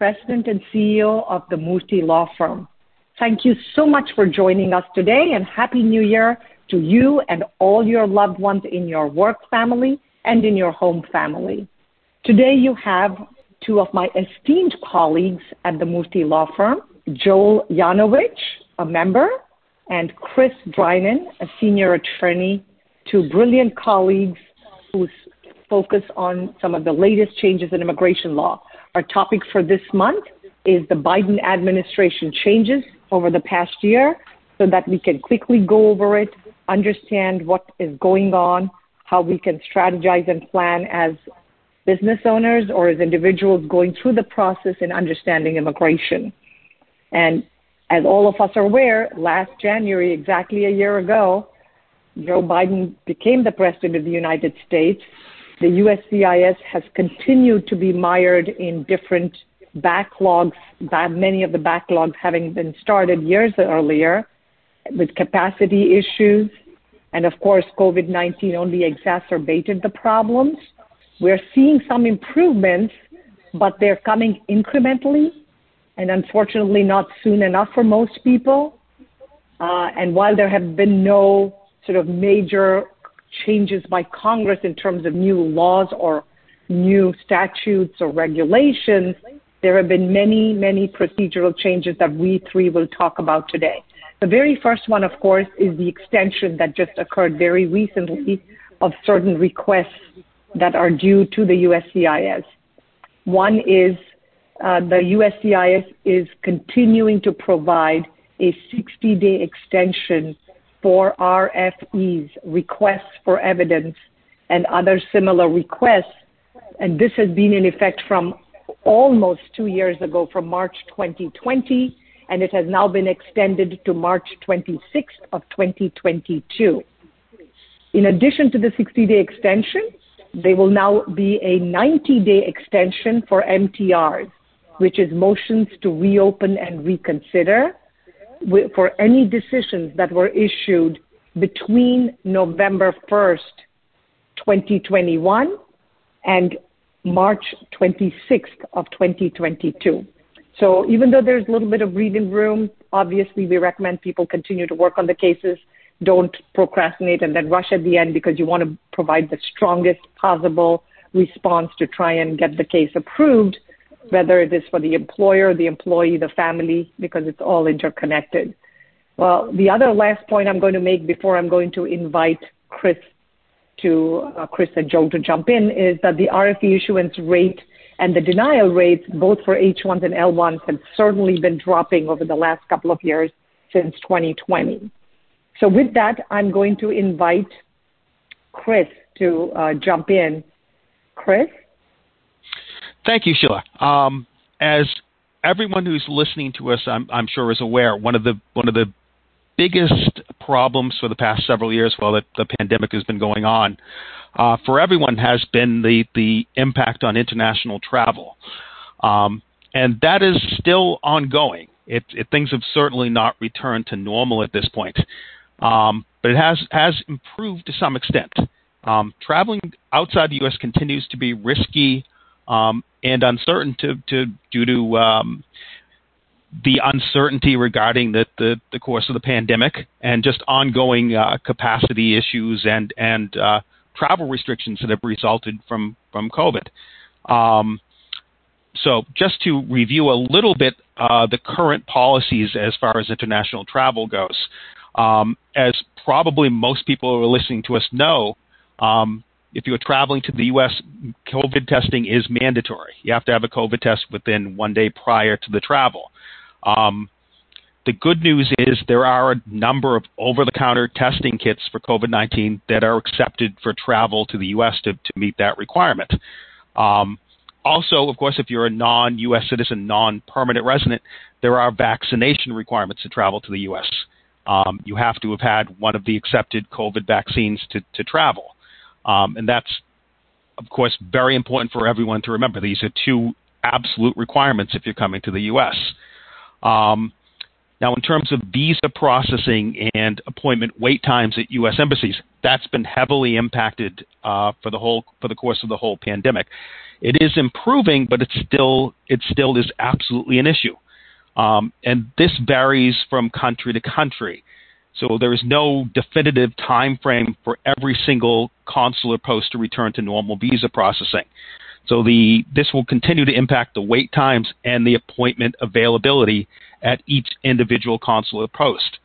President and CEO of the Murthy Law Firm. Thank you so much for joining us today, and Happy New Year to you and all your loved ones in your work family and in your home family. Today, you have two of my esteemed colleagues at the Murthy Law Firm, Joel Yanovich, a member, and Chris Drynan, a senior attorney, two brilliant colleagues who focus on some of the latest changes in immigration law. Our topic for this month is the Biden administration changes over the past year so that we can quickly go over it, understand what is going on, how we can strategize and plan as business owners or as individuals going through the process in understanding immigration. And as all of us are aware, last January, exactly a year ago, Joe Biden became the President of the United States the USCIS has continued to be mired in different backlogs, many of the backlogs having been started years earlier with capacity issues. And of course, COVID 19 only exacerbated the problems. We're seeing some improvements, but they're coming incrementally and unfortunately not soon enough for most people. Uh, and while there have been no sort of major changes by Congress in terms of new laws or new statutes or regulations, there have been many, many procedural changes that we three will talk about today. The very first one, of course, is the extension that just occurred very recently of certain requests that are due to the USCIS. One is uh, the USCIS is continuing to provide a 60 day extension for RFEs, requests for evidence, and other similar requests. And this has been in effect from almost two years ago, from March 2020, and it has now been extended to March 26th of 2022. In addition to the 60-day extension, there will now be a 90-day extension for MTRs, which is motions to reopen and reconsider, for any decisions that were issued between November 1st, 2021 and March 26th of 2022. So even though there's a little bit of breathing room, obviously we recommend people continue to work on the cases. Don't procrastinate and then rush at the end because you want to provide the strongest possible response to try and get the case approved whether it is for the employer, the employee, the family, because it's all interconnected. Well, the other last point I'm going to make before I'm going to invite Chris to uh, Chris and Joe to jump in is that the RFE issuance rate and the denial rates, both for H1s and L1s, have certainly been dropping over the last couple of years since 2020. So with that, I'm going to invite Chris to uh, jump in. Chris? Thank you, Sheila. Um, as everyone who's listening to us, I'm, I'm, sure, is aware, one of the one of the biggest problems for the past several years, while the, the pandemic has been going on, uh, for everyone has been the the impact on international travel, um, and that is still ongoing. It, it, things have certainly not returned to normal at this point, um, but it has has improved to some extent. Um, traveling outside the U.S. continues to be risky um, and uncertain to, to due to um, the uncertainty regarding the, the, the, course of the pandemic and just ongoing uh, capacity issues and and uh, travel restrictions that have resulted from from COVID. Um, so, just to review a little bit uh, the current policies as far as international travel goes, um, as probably most people who are listening to us know, um, if you're traveling to the U.S., COVID testing is mandatory. You have to have a COVID test within one day prior to the travel. Um, the good news is there are a number of over the counter testing kits for COVID 19 that are accepted for travel to the U.S. to, to meet that requirement. Um, also, of course, if you're a non U.S. citizen, non permanent resident, there are vaccination requirements to travel to the U.S. Um, you have to have had one of the accepted COVID vaccines to, to travel. Um, and that's, of course, very important for everyone to remember. These are two absolute requirements if you're coming to the U.S. Um, now, in terms of visa processing and appointment wait times at U.S. embassies, that's been heavily impacted uh, for the whole for the course of the whole pandemic. It is improving, but it's still it still is absolutely an issue, um, and this varies from country to country. So there is no definitive time frame for every single consular post to return to normal visa processing. So the this will continue to impact the wait times and the appointment availability at each individual consular post.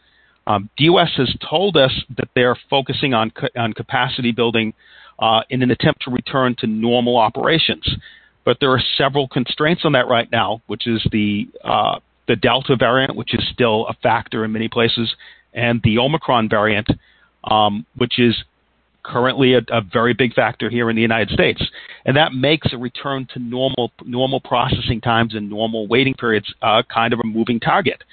Um, DOS has told us that they're focusing on on capacity building uh, in an attempt to return to normal operations, but there are several constraints on that right now, which is the uh, the Delta variant, which is still a factor in many places, and the Omicron variant, um, which is currently a, a, very big factor here in the United States, and that makes a return to normal normal processing times and normal waiting periods uh, kind of a moving target.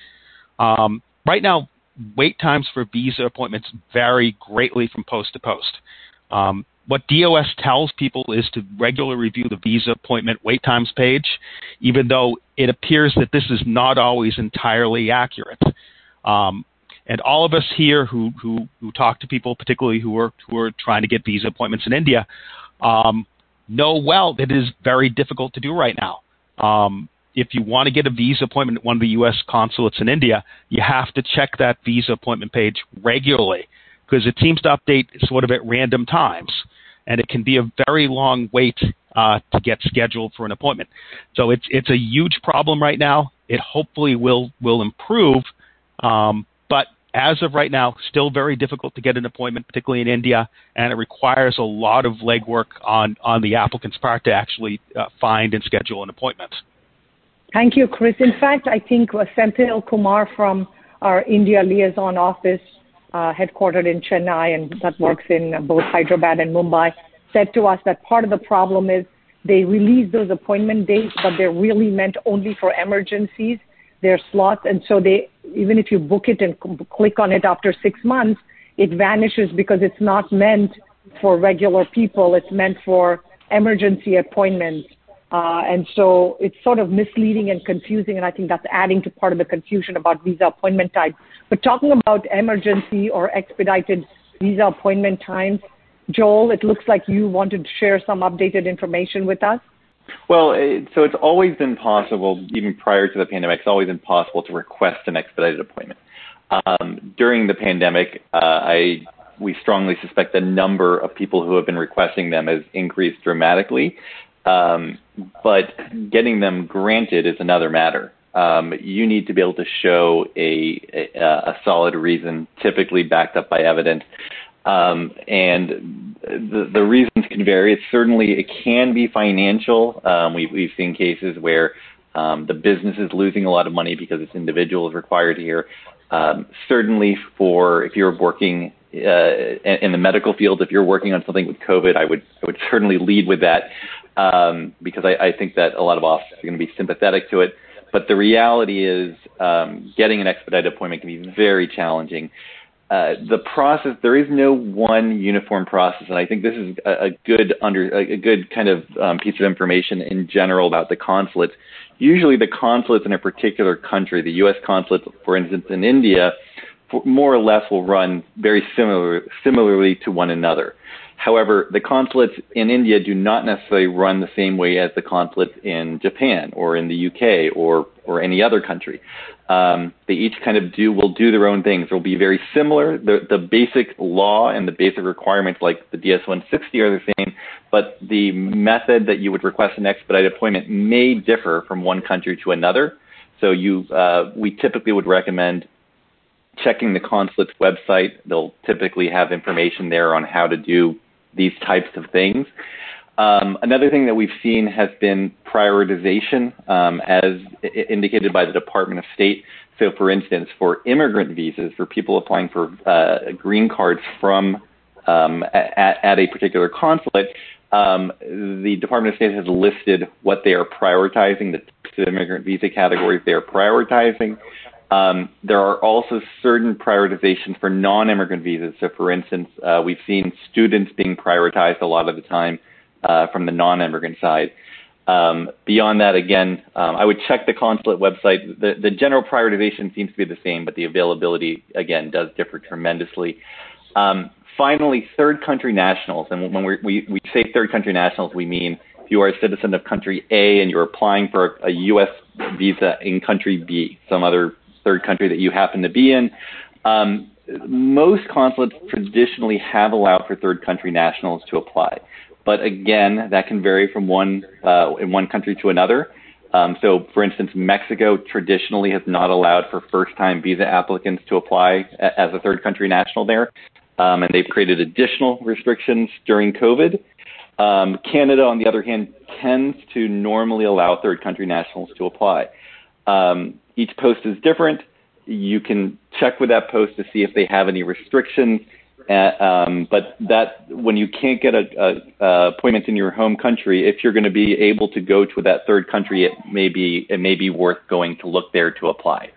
Um, right now, wait times for visa appointments vary greatly from post to post. Um, what DOS tells people is to regularly review the visa appointment wait times page, even though it appears that this is not always entirely accurate. Um, and all of us here who, who, who talk to people, particularly who are, who are trying to get visa appointments in India, um, know well that it is very difficult to do right now. Um, if you want to get a visa appointment at one of the U.S. consulates in India, you have to check that visa appointment page regularly because it seems to update sort of at random times, and it can be a very long wait uh, to get scheduled for an appointment. So it's it's a huge problem right now. It hopefully will will improve, um, as of right now, still very difficult to get an appointment, particularly in India, and it requires a lot of legwork on, on the applicant's part to actually uh, find and schedule an appointment. Thank you, Chris. In fact, I think uh, Senthil Kumar from our India liaison office, uh, headquartered in Chennai and that works in both Hyderabad and Mumbai, said to us that part of the problem is they release those appointment dates, but they're really meant only for emergencies their slots. And so they, even if you book it and click on it after six months, it vanishes because it's not meant for regular people. It's meant for emergency appointments. Uh, and so it's sort of misleading and confusing, and I think that's adding to part of the confusion about visa appointment type. But talking about emergency or expedited visa appointment times, Joel, it looks like you wanted to share some updated information with us. Well, so it's always been possible, even prior to the pandemic, it's always been possible to request an expedited appointment. Um, during the pandemic, uh, I we strongly suspect the number of people who have been requesting them has increased dramatically. Um, but getting them granted is another matter. Um, you need to be able to show a, a, a solid reason, typically backed up by evidence, um, and the, the reasons can vary. It's certainly it can be financial. Um, we, we've seen cases where um, the business is losing a lot of money because its individual is required here. Um, certainly, for if you're working uh, in the medical field, if you're working on something with COVID, I would I would certainly lead with that um, because I, I think that a lot of offices are going to be sympathetic to it. But the reality is, um, getting an expedited appointment can be very challenging. Uh, the process there is no one uniform process, and I think this is a, a good under a good kind of um, piece of information in general about the consulates. Usually, the consulates in a particular country, the U.S. consulate, for instance, in India, more or less will run very similar similarly to one another. However, the consulates in India do not necessarily run the same way as the consulates in Japan or in the UK or or any other country. Um, they each kind of do will do their own things. They'll be very similar. The the basic law and the basic requirements, like the DS-160, are the same, but the method that you would request an expedited appointment may differ from one country to another. So you, uh, we typically would recommend checking the consulate's website. They'll typically have information there on how to do these types of things. Um, another thing that we've seen has been prioritization, um, as indicated by the Department of State. So, for instance, for immigrant visas, for people applying for uh, green cards from um, at, at, a particular consulate, um, the Department of State has listed what they are prioritizing, the immigrant visa categories they are prioritizing. Um, there are also certain prioritizations for non-immigrant visas. So, for instance, uh, we've seen students being prioritized a lot of the time from the non-immigrant side. Um, beyond that, again, um, I would check the consulate website. The, the, general prioritization seems to be the same, but the availability, again, does differ tremendously. Um, finally, third country nationals. And when we, we say third country nationals, we mean if you are a citizen of country A and you're applying for a, a U.S. visa in country B, some other third country that you happen to be in. Um, most consulates traditionally have allowed for third country nationals to apply. But again, that can vary from one uh, in one country to another. Um, so, for instance, Mexico traditionally has not allowed for first-time visa applicants to apply as a third country national there, um, and they've created additional restrictions during COVID. Um, Canada, on the other hand, tends to normally allow third country nationals to apply. Um, each post is different. You can check with that post to see if they have any restrictions uh, um, but that when you can't get a, a, a, appointment in your home country, if you're going to be able to go to that third country, it may be it may be worth going to look there to apply.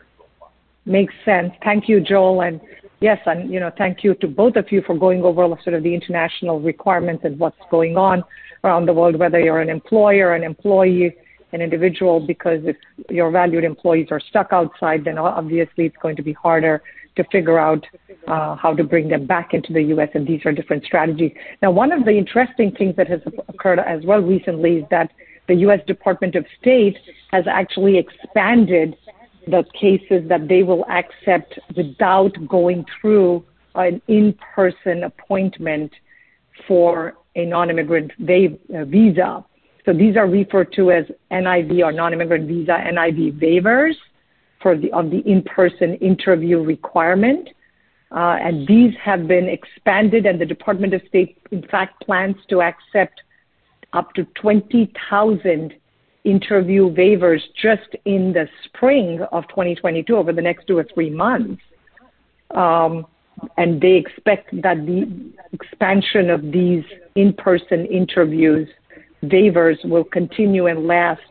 Makes sense. Thank you, Joel, and yes, and you know, thank you to both of you for going over sort of the international requirements and what's going on around the world, whether you're an employer, an employee, an individual. Because if your valued employees are stuck outside, then obviously it's going to be harder to figure out uh, how to bring them back into the U.S. And these are different strategies. Now, one of the interesting things that has occurred as well recently is that the U.S. Department of State has actually expanded the cases that they will accept without going through an in-person appointment for a non-immigrant uh, visa. So these are referred to as NIV or non-immigrant visa NIV waivers of the in-person interview requirement. Uh, and these have been expanded, and the Department of State, in fact, plans to accept up to 20,000 interview waivers just in the spring of 2022 over the next two or three months. Um, and they expect that the expansion of these in-person interviews waivers will continue and last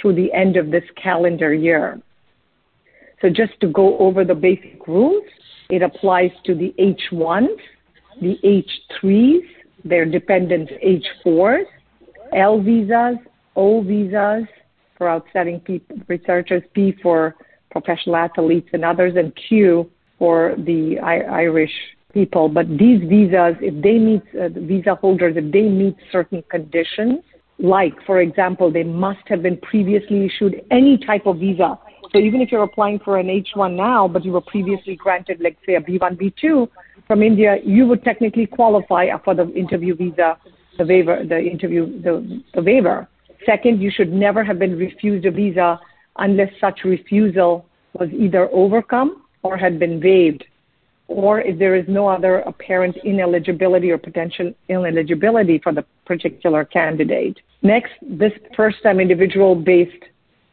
through the end of this calendar year. So just to go over the basic rules, it applies to the H1s, the H3s, their dependents H4s, L visas, O visas for outstanding researchers, P for professional athletes and others, and Q for the Irish people. But these visas, if they meet uh, visa holders, if they meet certain conditions, like for example, they must have been previously issued any type of visa so even if you're applying for an H1 now, but you were previously granted, like say, a B1, B2 from India, you would technically qualify for the interview visa, the waiver, the interview, the, the waiver. Second, you should never have been refused a visa unless such refusal was either overcome or had been waived, or if there is no other apparent ineligibility or potential ineligibility for the particular candidate. Next, this first time individual based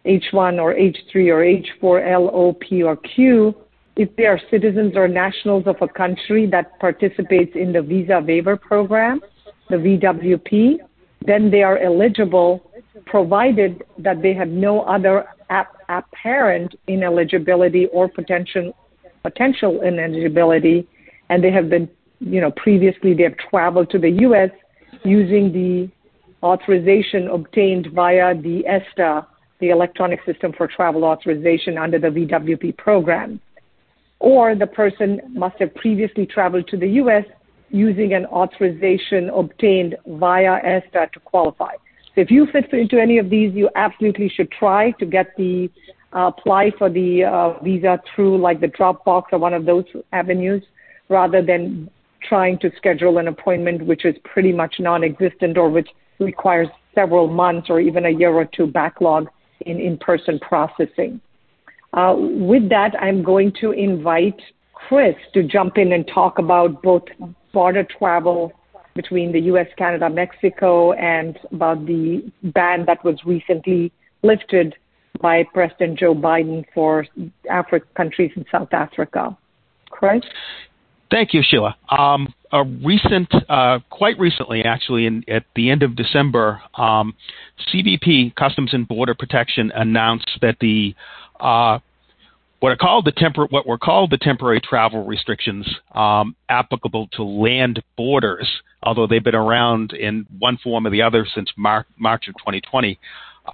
H1 or H3 or H4, L, O, P, or Q, if they are citizens or nationals of a country that participates in the visa waiver program, the VWP, then they are eligible provided that they have no other ap- apparent ineligibility or potential potential ineligibility and they have been you know previously they have traveled to the US using the authorization obtained via the ESTA the electronic system for travel authorization under the VWP program. Or the person must have previously traveled to the U.S. using an authorization obtained via ESTA to qualify. So if you fit into any of these, you absolutely should try to get the uh, apply for the uh, visa through like the Dropbox or one of those avenues rather than trying to schedule an appointment which is pretty much non-existent or which requires several months or even a year or two backlog in in-person processing. Uh, with that, I'm going to invite Chris to jump in and talk about both border travel between the U.S., Canada, Mexico, and about the ban that was recently lifted by President Joe Biden for African countries in South Africa. Chris? Thank you, Sheila. A recent, uh, quite recently, actually, in, at the end of December, um, CBP Customs and Border Protection announced that the uh, what are called the what were called the temporary travel restrictions um, applicable to land borders, although they've been around in one form or the other since Mar- March of 2020,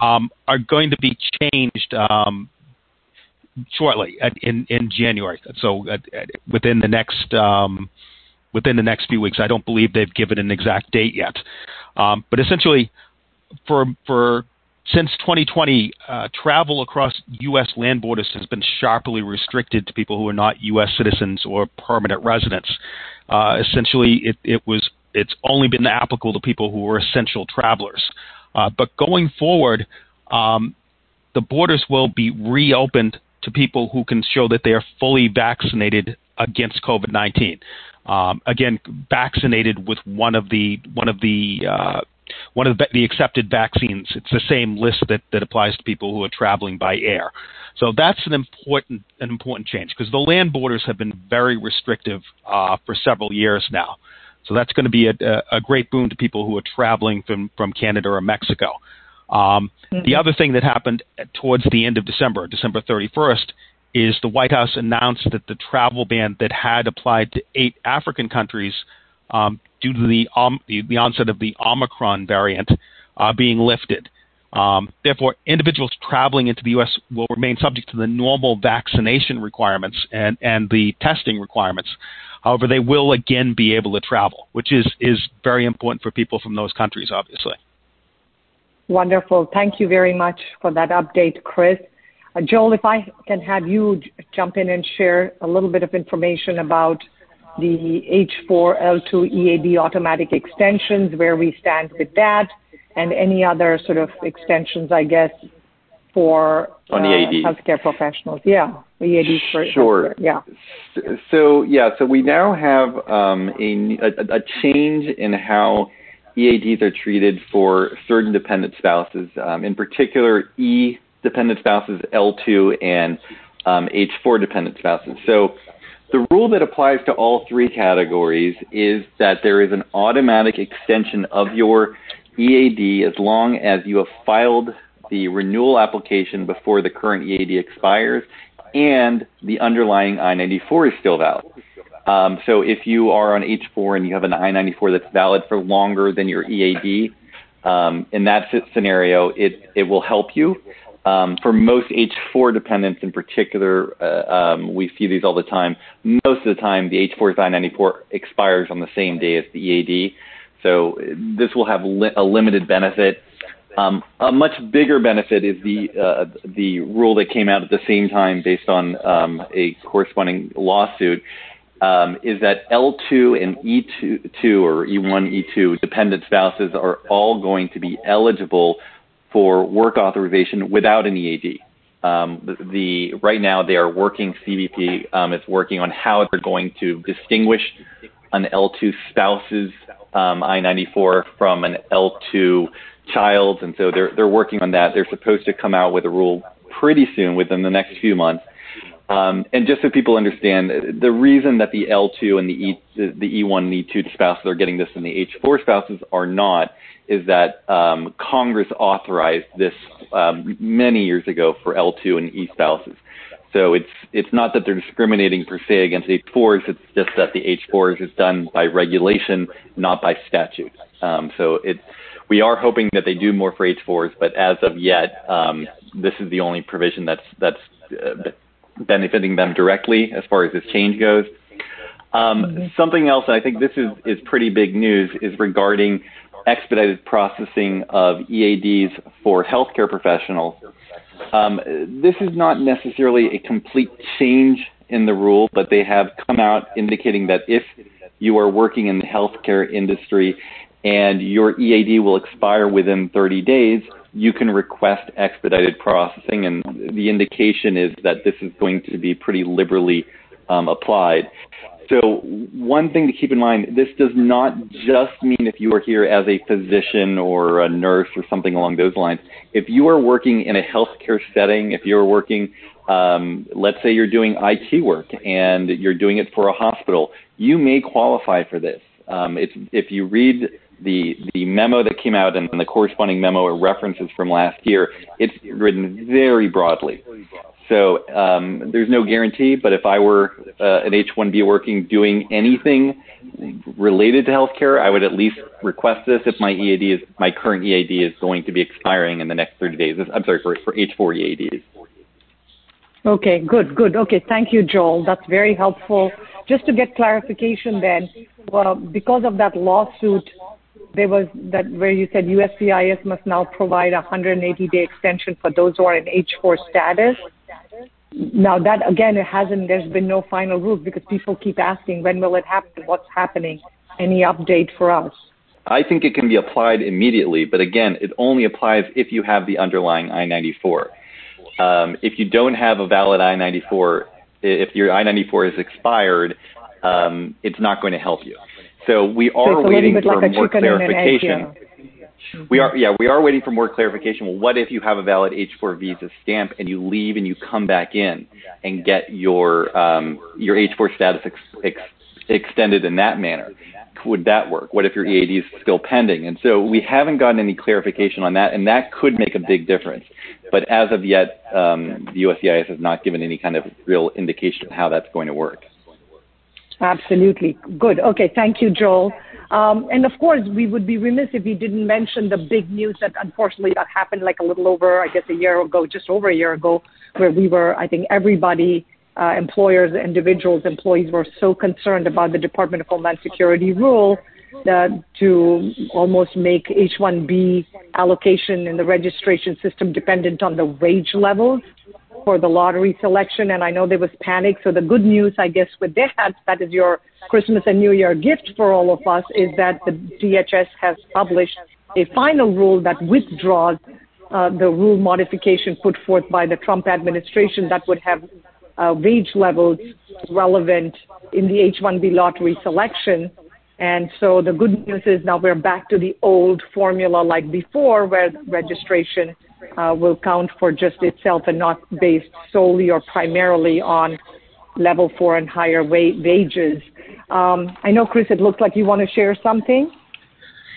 um, are going to be changed um, shortly in in January. So at, within the next um, within the next few weeks. I don't believe they've given an exact date yet, um, but essentially, for for since 2020, uh, travel across U.S. land borders has been sharply restricted to people who are not U.S. citizens or permanent residents. Uh, essentially, it, it, was it's only been applicable to people who are essential travelers. Uh, but going forward, um, the borders will be reopened to people who can show that they are fully vaccinated against COVID-19. Um, again, vaccinated with one of the one of the uh, one of the, the, accepted vaccines. It's the same list that, that applies to people who are traveling by air. So that's an important an important change because the land borders have been very restrictive uh, for several years now. So that's going to be a, a, great boon to people who are traveling from, from Canada or Mexico. Um, mm-hmm. The other thing that happened towards the end of December, December 31st, is the White House announced that the travel ban that had applied to eight African countries um, due to the, um, the, the, onset of the Omicron variant uh, being lifted. Um, therefore, individuals traveling into the U.S. will remain subject to the normal vaccination requirements and, and the testing requirements. However, they will again be able to travel, which is, is very important for people from those countries, obviously. Wonderful. Thank you very much for that update, Chris. Uh, Joel, if I can have you jump in and share a little bit of information about the H4L2 EAD automatic extensions, where we stand with that, and any other sort of extensions, I guess, for on uh, EAD. healthcare professionals. Yeah, EADs for sure. Yeah. So yeah, so we now have um, a, a, change in how EADs are treated for certain dependent spouses, um, in particular E dependent spouses, L2, and um, H4 dependent spouses. So the rule that applies to all three categories is that there is an automatic extension of your EAD as long as you have filed the renewal application before the current EAD expires and the underlying I-94 is still valid. Um, so if you are on H4 and you have an I-94 that's valid for longer than your EAD, um, in that scenario, it, it will help you. Um, for most H4 dependents in particular, uh, um, we see these all the time. Most of the time, the H4 I-94 expires on the same day as the EAD. So this will have li- a limited benefit. Um, a much bigger benefit is the uh, the rule that came out at the same time based on um, a corresponding lawsuit. Um, is that L2 and E2 or E1, E2 dependent spouses are all going to be eligible for work authorization without an EAD. Um, the, right now they are working. CBP um, is working on how they're going to distinguish an L2 spouse's um, I-94 from an L2 child's, and so they're they're working on that. They're supposed to come out with a rule pretty soon, within the next few months. Um, and just so people understand, the reason that the L2 and the E the, the E1 and E2 spouses are getting this and the H4 spouses are not is that um, Congress authorized this um, many years ago for L2 and E spouses. So it's it's not that they're discriminating per se against H4s. It's just that the H4s is done by regulation, not by statute. Um, so it we are hoping that they do more for H4s, but as of yet, um, this is the only provision that's that's uh, benefiting them directly as far as this change goes. Um, mm-hmm. Something else, and I think this is, is pretty big news, is regarding expedited processing of EADs for healthcare professionals. Um, this is not necessarily a complete change in the rule, but they have come out indicating that if you are working in the healthcare industry and your EAD will expire within 30 days, you can request expedited processing. And the indication is that this is going to be pretty liberally um, applied. So one thing to keep in mind, this does not just mean if you are here as a physician or a nurse or something along those lines. If you are working in a healthcare setting, if you're working, um, let's say you're doing IT work and you're doing it for a hospital, you may qualify for this. Um, if you read the the memo that came out and the corresponding memo or references from last year, it's written very broadly. So um, there's no guarantee, but if I were uh, an H-1B working doing anything related to healthcare, I would at least request this if my EAD is my current EAD is going to be expiring in the next 30 days. I'm sorry for for H-4 EADs. Okay, good, good. Okay, thank you, Joel. That's very helpful. Just to get clarification, then, well, because of that lawsuit, there was that where you said USCIS must now provide a 180-day extension for those who are in H-4 status. Now that again, it hasn't. There's been no final rule because people keep asking when will it happen? What's happening? Any update for us? I think it can be applied immediately, but again, it only applies if you have the underlying I-94. Um, if you don't have a valid I-94, if your I-94 is expired, um, it's not going to help you. So we are so waiting for like more clarification. We are, yeah, we are waiting for more clarification. Well, what if you have a valid H-4 visa stamp and you leave and you come back in and get your um, your H-4 status ex- ex- extended in that manner? Would that work? What if your EAD is still pending? And so we haven't gotten any clarification on that, and that could make a big difference. But as of yet, um, the USCIS has not given any kind of real indication of how that's going to work. Absolutely. Good. Okay. Thank you, Joel. Um, and of course, we would be remiss if we didn't mention the big news that unfortunately that happened like a little over, I guess, a year ago, just over a year ago, where we were, I think, everybody, uh, employers, individuals, employees were so concerned about the Department of Homeland Security rule to almost make H-1B allocation in the registration system dependent on the wage levels for the lottery selection, and I know there was panic. So the good news, I guess, with that, that is your Christmas and New Year gift for all of us, is that the DHS has published a final rule that withdraws uh, the rule modification put forth by the Trump administration that would have uh, wage levels relevant in the H-1B lottery selection. And so the good news is now we're back to the old formula like before, where registration uh, will count for just itself and not based solely or primarily on level four and higher wa- wages. Um, I know, Chris, it looks like you want to share something.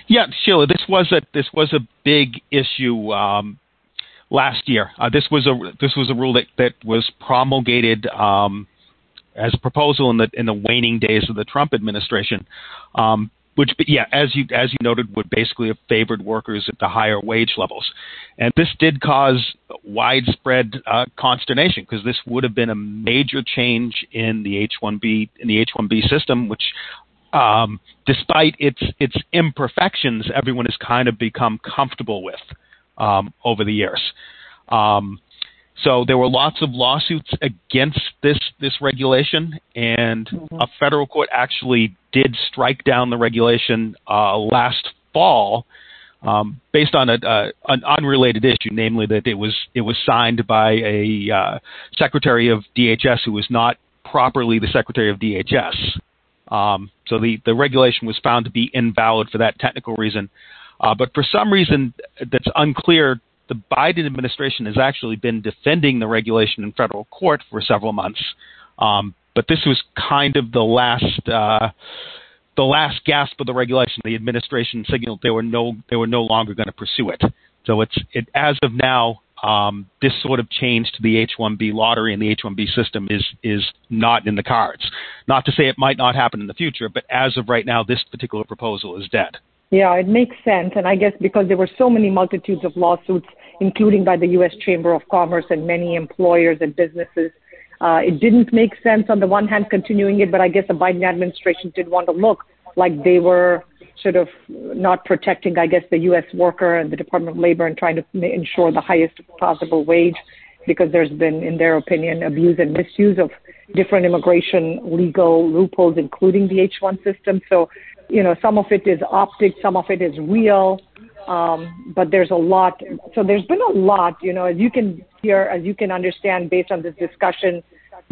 Yeah, Sheila, this was a this was a big issue um, last year. Uh, this was a this was a rule that, that was promulgated um, as a proposal in the in the waning days of the Trump administration. Um, which yeah, as you as you noted, would basically have favored workers at the higher wage levels, and this did cause widespread uh, consternation because this would have been a major change in the H-1B in the H-1B system, which. Um, despite its its imperfections, everyone has kind of become comfortable with um, over the years. Um, so there were lots of lawsuits against this this regulation, and mm-hmm. a federal court actually did strike down the regulation uh, last fall, um, based on a, uh, an unrelated issue, namely that it was it was signed by a uh, secretary of DHS who was not properly the secretary of DHS. Um, so the the regulation was found to be invalid for that technical reason. Uh, but for some reason that's unclear the Biden administration has actually been defending the regulation in federal court for several months. Um, but this was kind of the last uh, the last gasp of the regulation. The administration signaled they were no they were no longer going to pursue it. So it's it as of now. Um, this sort of change to the H-1B lottery and the H-1B system is is not in the cards. Not to say it might not happen in the future, but as of right now, this particular proposal is dead. Yeah, it makes sense. And I guess because there were so many multitudes of lawsuits including by the U.S. Chamber of Commerce and many employers and businesses. Uh, it didn't make sense on the one hand continuing it, but I guess the Biden administration did want to look like they were sort of not protecting, I guess, the U.S. worker and the Department of Labor and trying to ensure the highest possible wage because there's been, in their opinion, abuse and misuse of different immigration legal loopholes, including the H-1 system. So, you know, some of it is optic, some of it is real. Um, but there's a lot. So there's been a lot, you know, as you can hear, as you can understand based on this discussion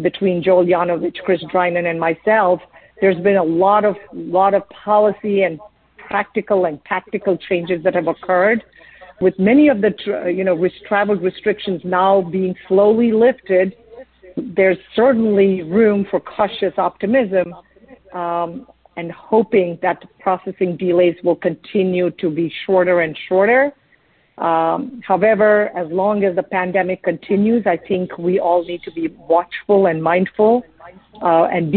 between Joel Yanovich, Chris Drynan, and myself, there's been a lot of lot of policy and practical and tactical changes that have occurred. With many of the you know travel restrictions now being slowly lifted, there's certainly room for cautious optimism. Um, and hoping that processing delays will continue to be shorter and shorter. Um, however, as long as the pandemic continues, I think we all need to be watchful and mindful. Uh, and,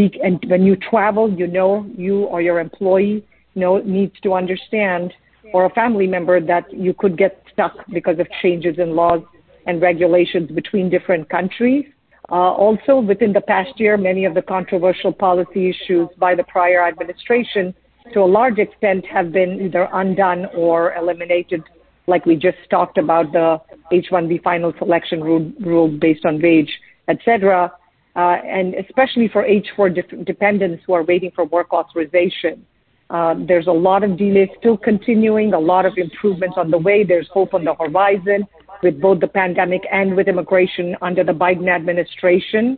when you travel, you know, you or your employee know needs to understand, or a family member, that you could get stuck because of changes in laws and regulations between different countries. Uh, also, within the past year, many of the controversial policy issues by the prior administration, to a large extent, have been either undone or eliminated, like we just talked about the H-1B final selection rule, based on wage, etc. Uh, and especially for H-4 de- dependents who are waiting for work authorization. Uh, there's a lot of delays still continuing, a lot of improvements on the way. There's hope on the horizon with both the pandemic and with immigration under the Biden administration.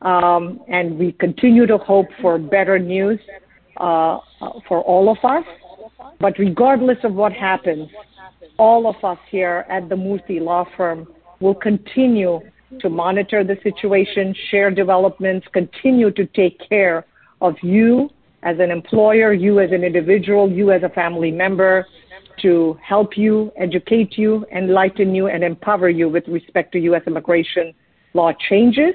Um, and we continue to hope for better news uh, for all of us. But regardless of what happens, all of us here at the Murthy Law Firm will continue to monitor the situation, share developments, continue to take care of you as an employer, you as an individual, you as a family member, to help you, educate you, enlighten you, and empower you with respect to U.S. immigration law changes.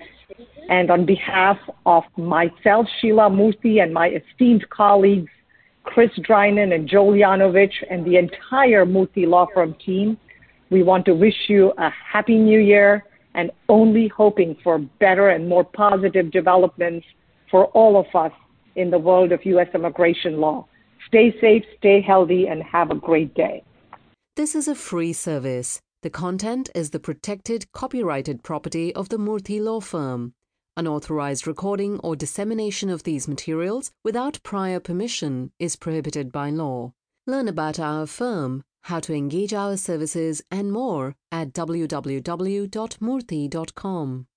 And on behalf of myself, Sheila Murthy, and my esteemed colleagues, Chris Drynan and Joel and the entire Murthy Law Firm team, we want to wish you a happy new year and only hoping for better and more positive developments for all of us in the world of U.S. immigration law. Stay safe, stay healthy, and have a great day. This is a free service. The content is the protected copyrighted property of the Murthy Law Firm. Unauthorized recording or dissemination of these materials without prior permission is prohibited by law. Learn about our firm, how to engage our services, and more at www.murthy.com.